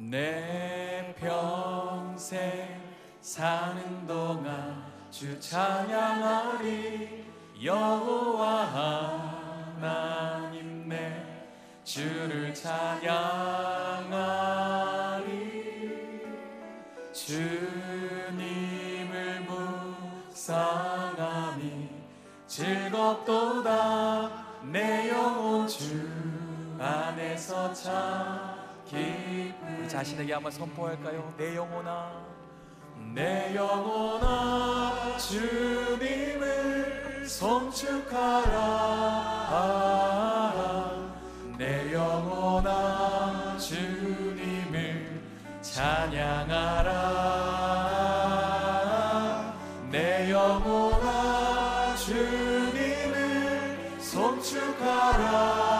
내 평생 사는 동안 주 찬양하리. 여호와 하나님 내 주를 찬양하리. 주님을 묵상함이 즐겁도다. 내 영혼 주 안에서 우리 자신에게 한번 선포할까요? 내 영혼아 내 영혼아 주님을 송축하라. 내 영혼아 주님을 찬양하라. 내 영혼아 주님을 송축하라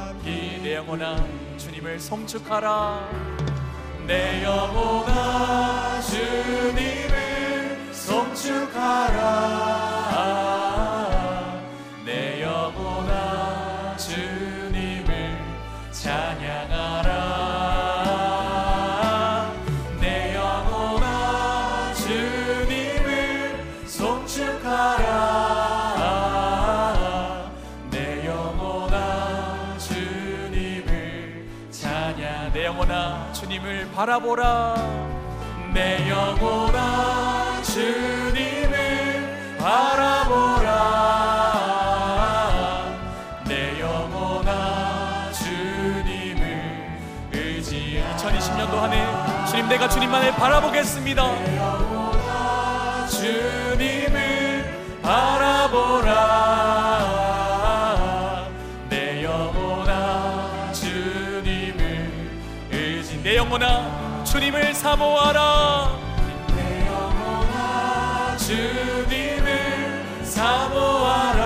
내 영혼아 주님을 송축하라. 내 영혼아 주님 바라보라 내 영혼아 주님을 바라보라. 내 영혼아 주님을 의지 2020년도 한 해 주님 내가 주님만을 바라보겠습니다. 내 영혼아 주님을 바라보라 영혼아 주님을 사모하라. 내 영혼아 주님을 사모하라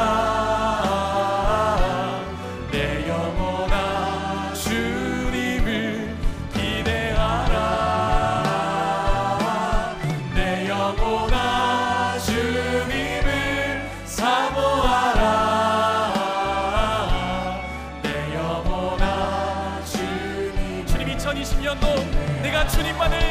주님만을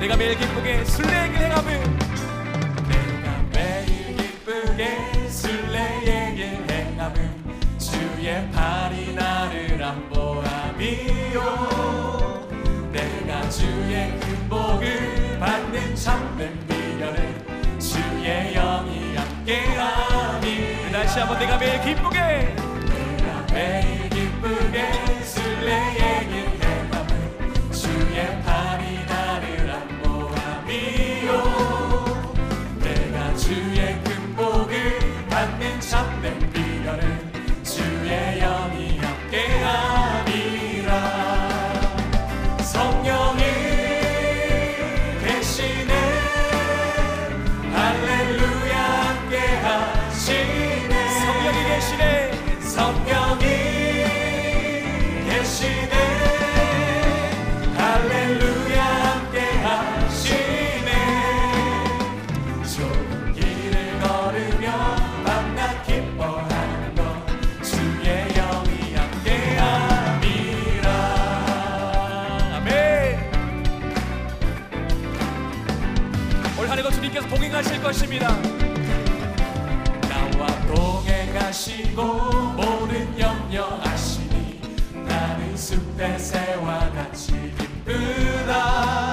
내가 매일 기쁘게 순례의 길 행함을 내가 매일 기쁘게 순례의 길 행함은 주의 팔이 나를 안보함이요. 내가 주의 큰 복을 받는 참된 비결은 주의 영이 함께함이 다시 한번 내가 매일 기쁘게. 내가 매일 기쁘게 순례의 길 하실 것입니다. 나와 동행하시고 모든 염려하시니 나는 숲의 새와 같이 기쁘다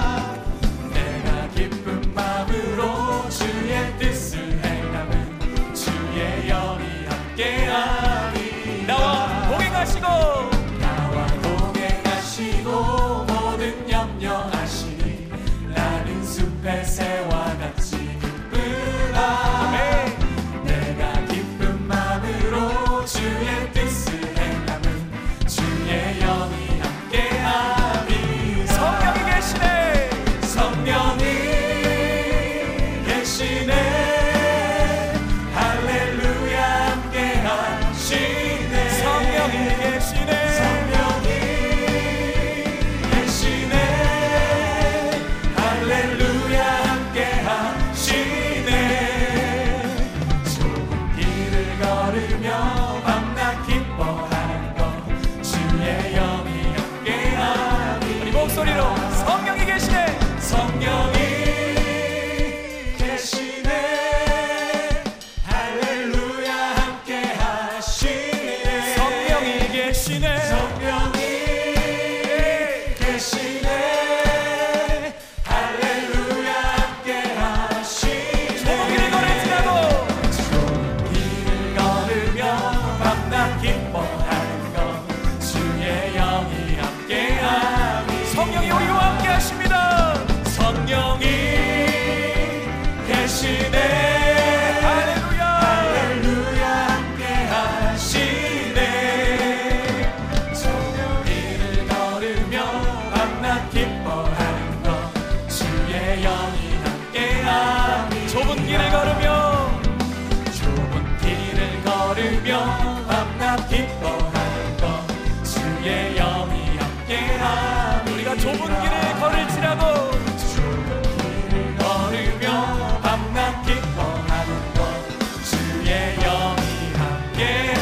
좁은 길을 걸을지라도 좁은 길을 걸으며 밤낮 기뻐하는 것 주의 영이 함께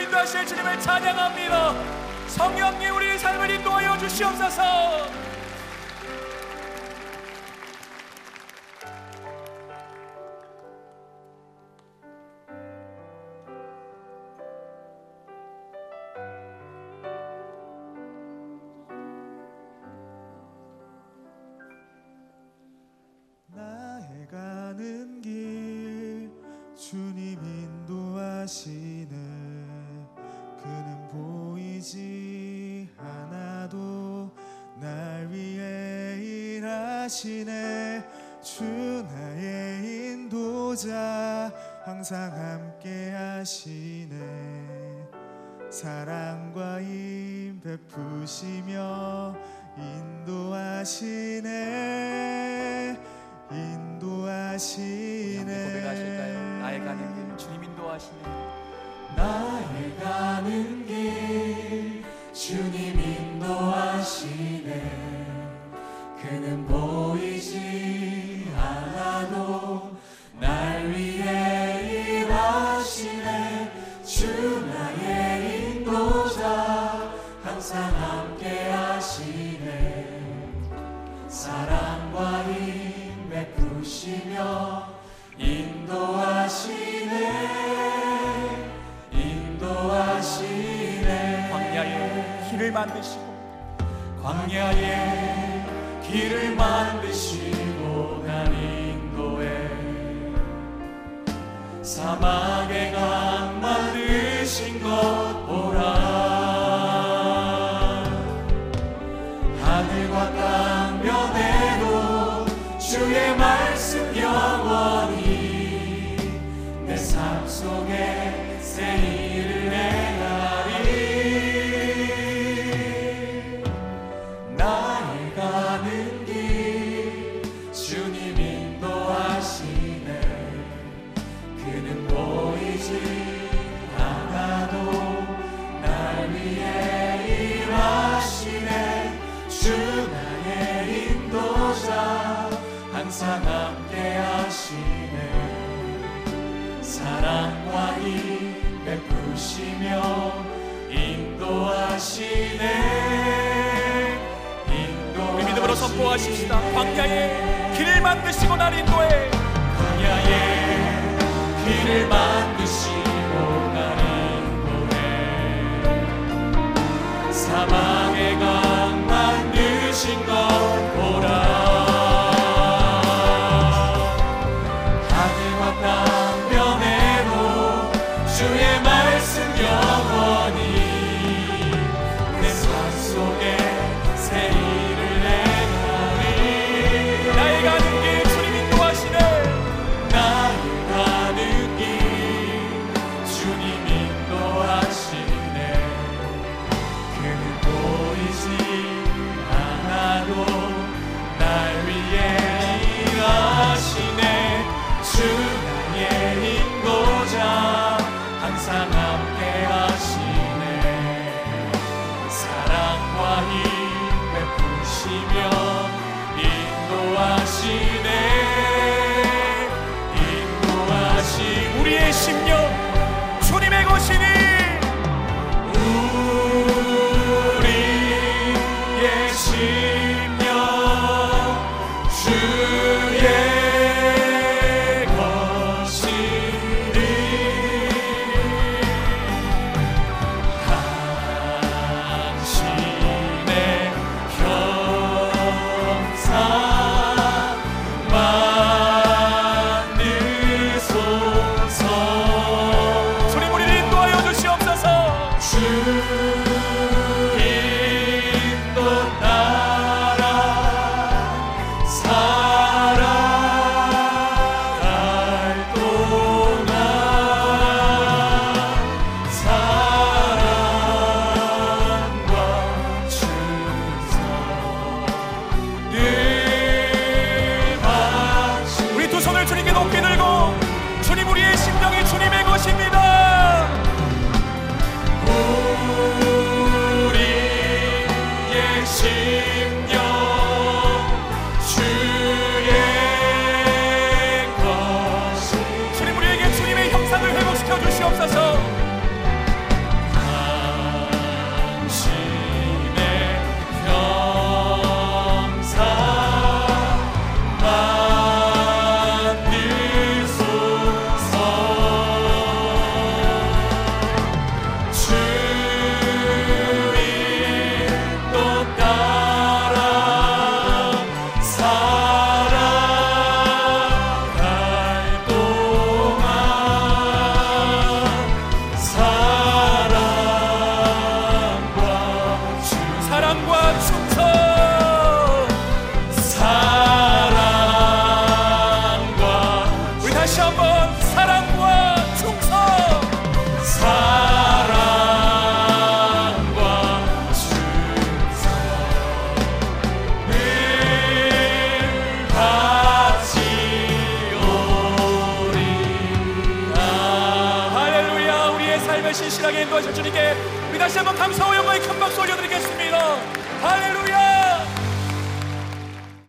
인도하실 주님을 찬양합니다. 성령님 우리의 삶을 인도하여 주시옵소서. 하시네. 주 나의 인도자 항상 함께 하시네. 사랑과 힘 베푸시며 인도하시네. 인도하시네. 고백하실까요? 나의 가는 길 주님 인도하시네. 나의 가는 길 주님 인도하시네 그는 보이지 않아도 날 위해 일하시네. 주 나의 인도자 항상 함께 하시네. 사랑과 힘 베푸시며 인도하시네. 인도하시네. 광야에 길을 만드시고 광야에 길을 만드시고 날 인도해 사막에 강 만드신 것 보라. 하늘과 땅 면에도 주의 말씀 영원히 내 삶 속에 새일 항상 함께 하시네. 사랑과 힘 베푸시며 인도하시네. 인도하시네 믿음으로 선포하십시다. 광야의 길을 만드시고 날 인도해. sin. 한번 사랑과 충성. 사랑과 충성을 같이 오리라. 할렐루야. 우리의 삶을 신실하게 인도하실 주님께 우리 다시 한번 감사와 영광의 큰 박수 올려드립니다.